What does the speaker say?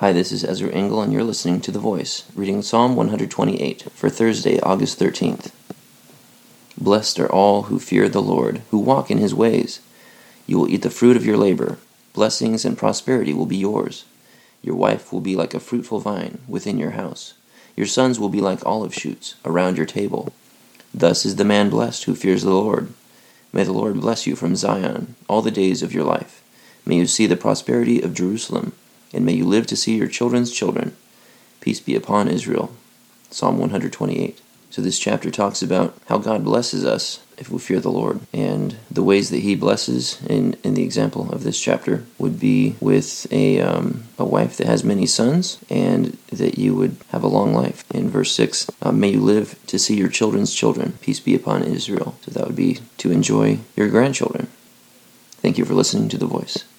Hi, this is Ezra Engel, and you're listening to The Voice, reading Psalm 128 for Thursday, August 13th. Blessed are all who fear the Lord, who walk in his ways. You will eat the fruit of your labor. Blessings and prosperity will be yours. Your wife will be like a fruitful vine within your house. Your sons will be like olive shoots around your table. Thus is the man blessed who fears the Lord. May the Lord bless you from Zion all the days of your life. May you see the prosperity of Jerusalem, and may you live to see your children's children. Peace be upon Israel. Psalm 128. So, this chapter talks about how God blesses us if we fear the Lord. And the ways that He blesses, in, in the example of this chapter, would be with a, um, a wife that has many sons, and that you would have a long life. In verse 6, uh, may you live to see your children's children. Peace be upon Israel. So, that would be to enjoy your grandchildren. Thank you for listening to The Voice.